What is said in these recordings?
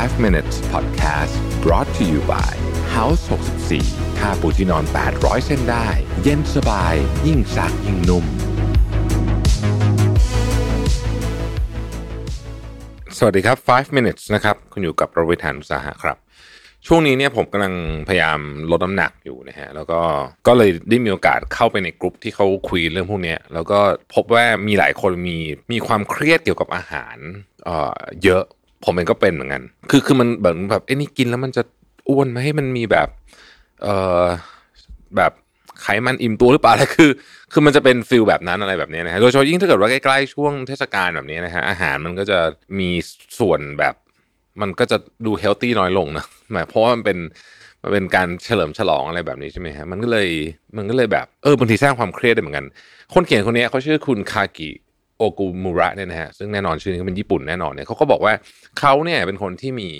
5 minutes podcast brought to you by House 64ค่าปูที่นอน 800 เส้นได้ เย็นสบาย ยิ่งซักยิ่งนุ่ม สวัสดีครับ 5 minutes นะครับ คุณอยู่กับประวิทยานุสาหะครับ ช่วงนี้เนี่ยผมกำลังพยายามลดน้ำหนักอยู่นะฮะ แล้วก็ ก็เลยได้มีโอกาสเข้าไปในกลุ่มที่เขาคุยเรื่องพวกนี้ แล้วก็พบว่ามีหลายคนมี มีความเครียดเกี่ยวกับอาหารเอ่อเยอะ ผมเองก็เป็นเหมือนกัน คือคือมันแบบแบบเอ้นี่กินแล้วมันจะอ้วนไหมให้มันมีแบบ เอ่อแบบไขมันอิ่มตัวหรือเปล่าอะไรคือ คือมันจะเป็น feel แบบนั้นอะไรแบบนี้นะฮะโดยเฉพาะยิ่งถ้าเกิดว่าใกล้ๆช่วงเทศกาลแบบนี้นะฮะอาหารมันก็จะมีส่วนแบบ มันก็จะดู healthy น้อยลงนะหมายเพราะว่ามันเป็นมันเป็นการเฉลิมฉลองอะไรแบบนี้ใช่ไหมฮะมันก็เลยมันก็เลยแบบเออบางทีสร้างความเครียดได้เหมือนกัน คนเขียนคนนี้เขาชื่อคุณคากิ อกุมุระเนี่ยนะฮะซึ่งแน่นอนชื่อนี้เขาเป็นญี่ปุ่นแน่นอนเนี่ยเขาก็บอกว่าเขาเนี่ยเป็นคนที่มี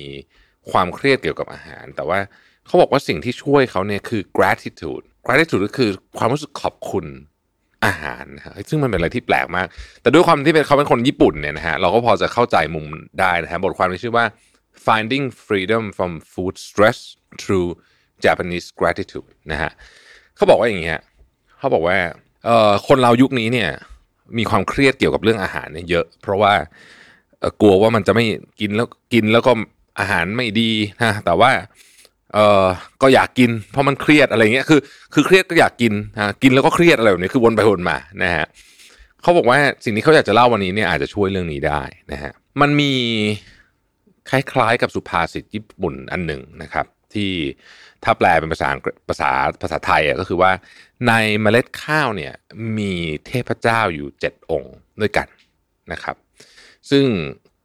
ความเครียดเกี่ยวกับอาหาร แต่ว่าเขาบอกว่าสิ่งที่ช่วยเขาเนี่ยคือ gratitude gratitude ก็คือความรู้สึกขอบคุณอาหารนะฮะซึ่งมันเป็นอะไรที่แปลกมาก แต่ด้วยความที่เป็นเขาเป็นคนญี่ปุ่นเนี่ยนะฮะเราก็พอจะเข้าใจมุมได้นะฮะบทความที่ชื่อว่า finding freedom from food stress through Japanese gratitude นะฮะเขาบอกว่าอย่างเงี้ยเขาบอกว่าเอ่อคนเรายุคนี้เนี่ย มีความเครียดเกี่ยวกับเรื่องอาหารเนี่ยเยอะ เพราะว่ากลัวว่ามันจะไม่กินแล้วกินแล้วก็อาหารไม่ดีนะแต่ว่าเออก็อยากกิน เพราะมันเครียดอะไรเงี้ยคือ คือเครียดก็อยากกินนะกินแล้วก็เครียดอะไรแบบนี้คือวนไปวนมานะฮะเขาบอกว่าสิ่งที่เขาอยากจะเล่าวันนี้เนี่ยอาจจะช่วยเรื่องนี้ได้นะฮะมันมีคล้ายๆกับสุภาษิตญี่ปุ่นอันหนึ่งนะครับ ที่ถ้าแปลเป็นภาษาภาษาภาษาไทยอะก็คือว่า ในเมล็ดข้าวเนี่ยมีเทพเจ้าอยู่เจ็ดองค์ด้วยกันนะครับ ซึ่ง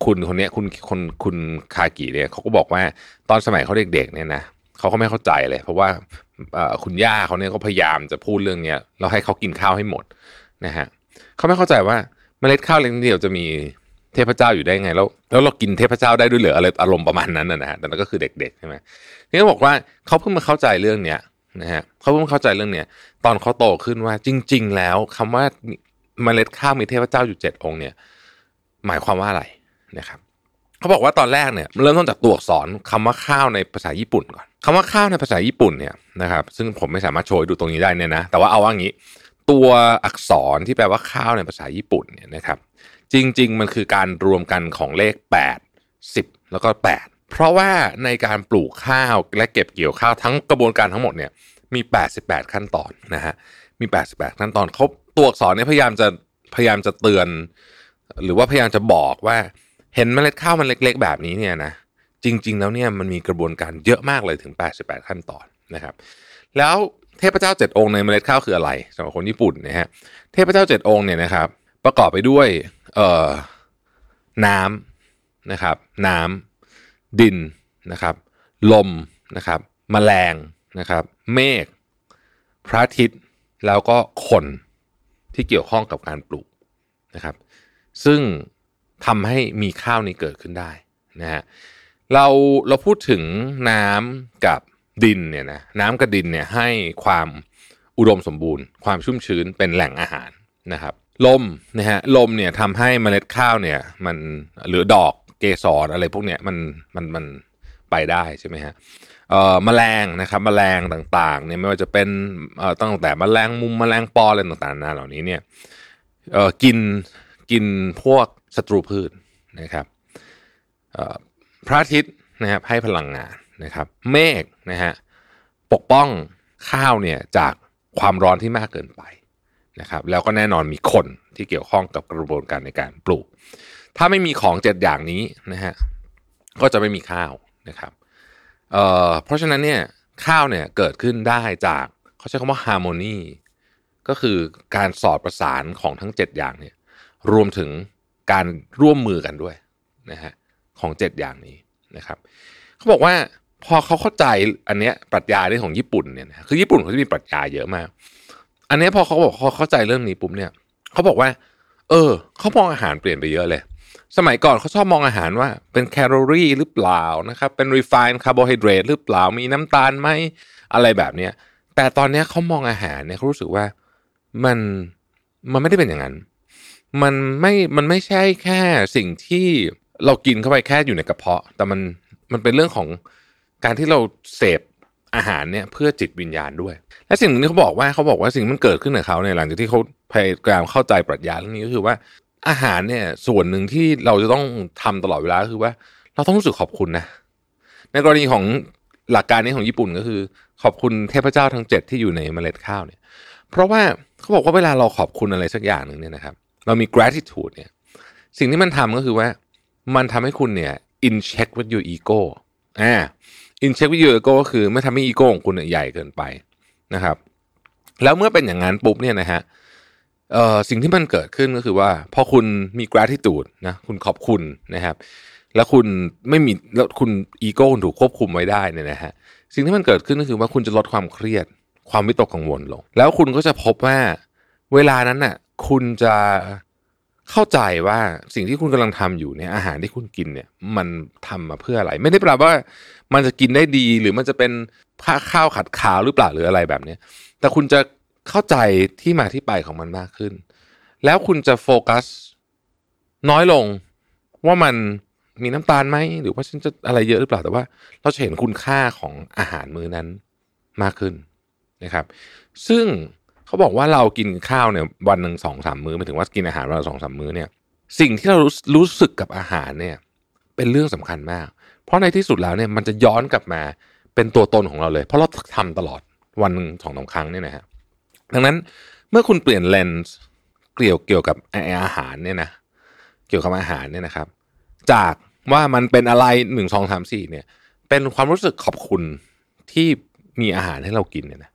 คุณคนนี้คุณคนคุณคากิเนี่ยเขาก็บอกว่าตอนสมัยเขาเด็กๆเนี่ยนะเขาก็ไม่เข้าใจเลย เพราะว่าคุณย่าเขาเนี่ยก็พยายามจะพูดเรื่องเนี้ยแล้วให้เขากินข้าวให้หมดนะฮะเขาไม่เข้าใจว่าเมล็ดข้าวเล็กนิดเดียวจะมี เทพเจ้าอยู่ได้ไงแล้วแล้วเรากินเทพเจ้าได้ด้วยเหรืออะไรอารมณ์ประมาณนั้นนะฮะแต่นั่นก็คือเด็กๆใช่ไหมนี่เขาบอกว่าเขาเพิ่งมาเข้าใจเรื่องเนี้ยนะฮะเขาเพิ่งมาเข้าใจเรื่องเนี้ยตอนเขาโตขึ้นว่าจริง ๆ แล้วคำว่าเมล็ดข้าวมีเทพเจ้าอยู่เจ็ดองค์เนี่ย หมายความว่าอะไรนะครับเขาบอกว่าตอนแรกเนี่ยเริ่มต้นจากตัวอักษรคำว่าข้าวในภาษาญี่ปุ่นก่อนคำว่าข้าวในภาษาญี่ปุ่นเนี่ยนะครับ ซึ่งผมไม่สามารถโชว์ดูตรงนี้ได้เนี่ยนะแต่ว่าเอาว่างี้ ตัวอักษรที่แปลว่าข้าวในภาษาญี่ปุ่นเนี่ยนะครับ จริง ๆ มันคือการรวมกันของเลข 8 10 แล้วก็ 8 เพราะว่าในการปลูกข้าวและเก็บเกี่ยวข้าวทั้งกระบวนการทั้งหมดเนี่ยมี 88 ขั้นตอนนะฮะมี 88 ขั้นตอนเขาตัวอักษรเนี่ยพยายามจะพยายามจะเตือน หรือว่าพยายามจะบอกว่าเห็นเมล็ดข้าวมันเล็ก ๆ แบบนี้เนี่ยนะจริง ๆ แล้วเนี่ยมันมีกระบวนการเยอะมากเลยถึง 88 ขั้นตอนนะครับ แล้วเทพเจ้าเจ็ดองค์ในเมล็ดข้าวคืออะไรสำหรับคนญี่ปุ่นนะฮะเทพเจ้าเจ็ดองค์เนี่ยนะครับประกอบไปด้วย เอ่อน้ำนะครับ น้ำดินนะครับ ลมนะครับมแมลงนะครับ เมฆพระอาทิตย์แล้วก็คนที่เกี่ยวข้องกับการปลูกนะครับ ซึ่งทำให้มีข้าวนี้เกิดขึ้นได้นะฮะเราเราพูดถึงน้ำกับดินเนี่ยนะน้ำกับดินเนี่ยให้ความอุดมสมบูรณ์ ความชุ่มชื้นเป็นแหล่งอาหารนะครับ ลมนะฮะลมเนี่ยทำให้เมล็ดข้าวเนี่ย มันหรือดอกเกสรอะไรพวกเนี้ยมันมันมันไปได้ใช่ไหมฮะเอ่อแมลงนะครับแมลงต่างๆเนี่ยไม่ว่าจะเป็นเอ่อตั้งแต่แมลงมุมแมลงปออะไรต่างๆนานเหล่านี้เนี่ยเอ่อกินกินพวกศัตรูพืชนะครับพระอาทิตย์นะครับให้พลังงานนะครับ เมฆนะฮะปกป้องข้าวเนี่ยจากความร้อนที่มากเกินไป นะครับแล้วก็แน่นอนมีคนที่เกี่ยวข้องกับกระบวนการในการปลูก ถ้าไม่มีของเจ็ดอย่างนี้นะฮะก็จะไม่มีข้าวนะครับเเพราะฉะนั้นเนี่ยข้าวเนี่ยเกิดขึ้นได้จากเขาใช้คำว่าฮาร์โมนีก็คือการสอดประสานของทั้ง 7 อย่างเนี่ยรวมถึงการร่วมมือกันด้วยนะฮะของ 7 อย่างนี้นะครับเขาบอกว่าพอเขาเข้าใจอันเนี้ยปรัชญาเรื่องของญี่ปุ่นเนี่ยนะคือญี่ปุ่นเขาจะมีปรัชญาเยอะมาก อันนี้พอเขาบอกเขาเข้าใจเรื่องนี้ปุ๊บเนี่ยเขาบอกว่า เออเขามองอาหารเปลี่ยนไปเยอะเลย สมัยก่อนเขาชอบมองอาหารว่า เป็นแคลอรี่หรือเปล่านะครับ เป็น refined carbohydrate หรือเปล่ามีน้ำตาลไหมอะไรแบบเนี้ยแต่ตอนนี้เขามองอาหารเนี่ยเขารู้สึกว่ามันมันไม่ได้เป็นอย่างนั้น มันไม่มันไม่ใช่แค่สิ่งที่เรากินเข้าไปแค่อยู่ในกระเพาะ แต่มันมันเป็นเรื่องของการที่เราเสพ อาหารเนี่ยเพื่อจิตวิญญาณด้วย และสิ่งหนึ่งที่เขาบอกว่าเขาบอกว่าสิ่งมันเกิดขึ้นกับเขาเนี่ยหลังจากที่เขาพยายามเข้าใจปรัชญาเรื่องนี้ก็คือว่าอาหารเนี่ยส่วนหนึ่งที่เราจะต้องทำตลอดเวลาคือว่า เราต้องรู้สึกขอบคุณนะ ในกรณีของหลักการนี้ของญี่ปุ่นก็คือ ขอบคุณเทพเจ้าทั้งเจ็ดที่อยู่ในเมล็ดข้าวเนี่ย เพราะว่าเขาบอกว่าเวลาเราขอบคุณอะไรสักอย่างหนึ่งเนี่ยนะครับ เรามี gratitude เนี่ย สิ่งที่มันทำก็คือว่า มันทำให้คุณเนี่ย in check with your ego อ่า in check with your ego ก็คือไม่ทำให้อีโก้ของคุณใหญ่เกินไปนะครับ แล้วเมื่อเป็นอย่างนั้นปุ๊บเนี่ยนะฮะเอ่อสิ่งที่มันเกิดขึ้นก็คือว่า พอคุณมี gratitude นะคุณขอบคุณนะครับ แล้วคุณไม่มีแล้วคุณอีโก้คุณถูกควบคุมไว้ได้เนี่ยนะฮะสิ่งที่มันเกิดขึ้นก็คือว่าคุณจะลดความเครียด ความวิตกกังวลลง แล้วคุณก็จะพบว่าเวลานั้นน่ะคุณจะ เข้าใจว่าสิ่งที่คุณกำลังทำอยู่เนี่ยอาหารที่คุณกินเนี่ยมันทำมาเพื่ออะไร ไม่ได้แปลว่า มันจะกินได้ดีหรือมันจะเป็นข้าวขัดขาวหรือเปล่าหรืออะไรแบบเนี้ยแต่คุณจะเข้าใจที่มาที่ไปของมันมากขึ้น แล้วคุณจะโฟกัส น้อยลงว่ามันมีน้ำตาลไหมหรือว่าฉันจะอะไรเยอะหรือเปล่าแต่ว่า เราจะเห็นคุณค่าของอาหารมื้อนั้นมากขึ้นนะครับ ซึ่ง เขาบอกว่าเรากินข้าวเนี่ยวันหนึ่งสองสามมื้อหมายถึงว่ากินอาหารวันละสองสามมื้อเนี่ยสิ่งที่เรารู้สึกกับอาหารเนี่ยเป็นเรื่องสำคัญมาก เพราะในที่สุดแล้วเนี่ยมันจะย้อนกลับมาเป็นตัวตนของเราเลย เพราะเราทำตลอดวันหนึ่งสองสาครั้งเนี่ยนะฮะดังนั้นเมื่อคุณเปลี่ยนเลนส์เกี่ยวเกี่ยวกับอาหารเนี่ยนะเกี่ยวกับอาหารเนี่ยนะครับ จากว่ามันเป็นอะไรหนึ่งสองสามสี่เนี่ย เป็นความรู้สึกขอบคุณที่มีอาหารให้เรากินเนี่ยนะ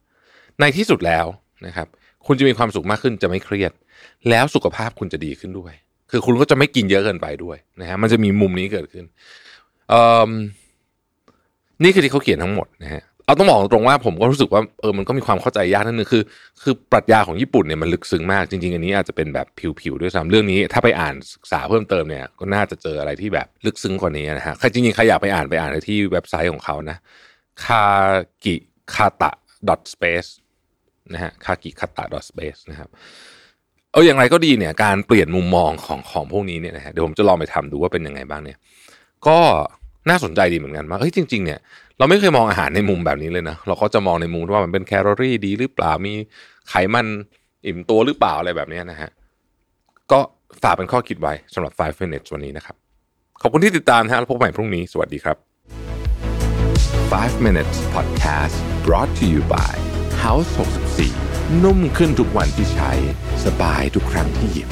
ในที่สุดแล้ว นะครับ คุณจะมีความสุขมากขึ้นจะไม่เครียด แล้วสุขภาพคุณจะดีขึ้นด้วย คือคุณก็จะไม่กินเยอะเกินไปด้วยนะฮะมันจะมีมุมนี้เกิดขึ้นนี่คือที่เขาเขียนทั้งหมดนะฮะเอาต้องบอกตรงว่าผมก็รู้สึกว่าเออมันก็มีความเข้าใจยากนิดนึงคือ คือปรัชญาของญี่ปุ่นเนี่ยมันลึกซึ้งมากจริง ๆ อันนี้อาจจะเป็นแบบผิวๆด้วยซ้ำเรื่องนี้ ถ้าไปอ่านศึกษาเพิ่มเติมเนี่ยก็น่าจะเจออะไรที่แบบลึกซึ้งกว่านี้นะฮะใครจริงๆใครอยากไปอ่านไปอ่านที่เว็บไซต์ของเขานะคากิคาตะ space นะฮะคากิคาตะ space นะครับเอาอย่างไรก็ดีเนี่ยการเปลี่ยนมุมมองของของพวกนี้เนี่ยนะฮะเดี๋ยวผมจะลองไปทำดูว่าเป็นยังไงบ้างเนี่ย ก็น่าสนใจดีเหมือนกันว่าเฮ้ยจริง ๆ เนี่ย เราไม่เคยมองอาหารในมุมแบบนี้เลยนะเราก็จะมองในมุมว่ามันเป็นแคลอรี่ดีหรือเปล่ามีไขมันอิ่มตัวหรือเปล่าอะไรแบบนี้นะฮะก็ฝากเป็นข้อคิดไว้สำหรับ 5 minutes วันนี้นะครับ ขอบคุณที่ติดตามนะฮะแล้วพบใหม่พรุ่งนี้ สวัสดีครับ 5 minutes podcast brought to you by House 64 นุ่มขึ้นทุกวันที่ใช้ สบายทุกครั้งที่หยิบ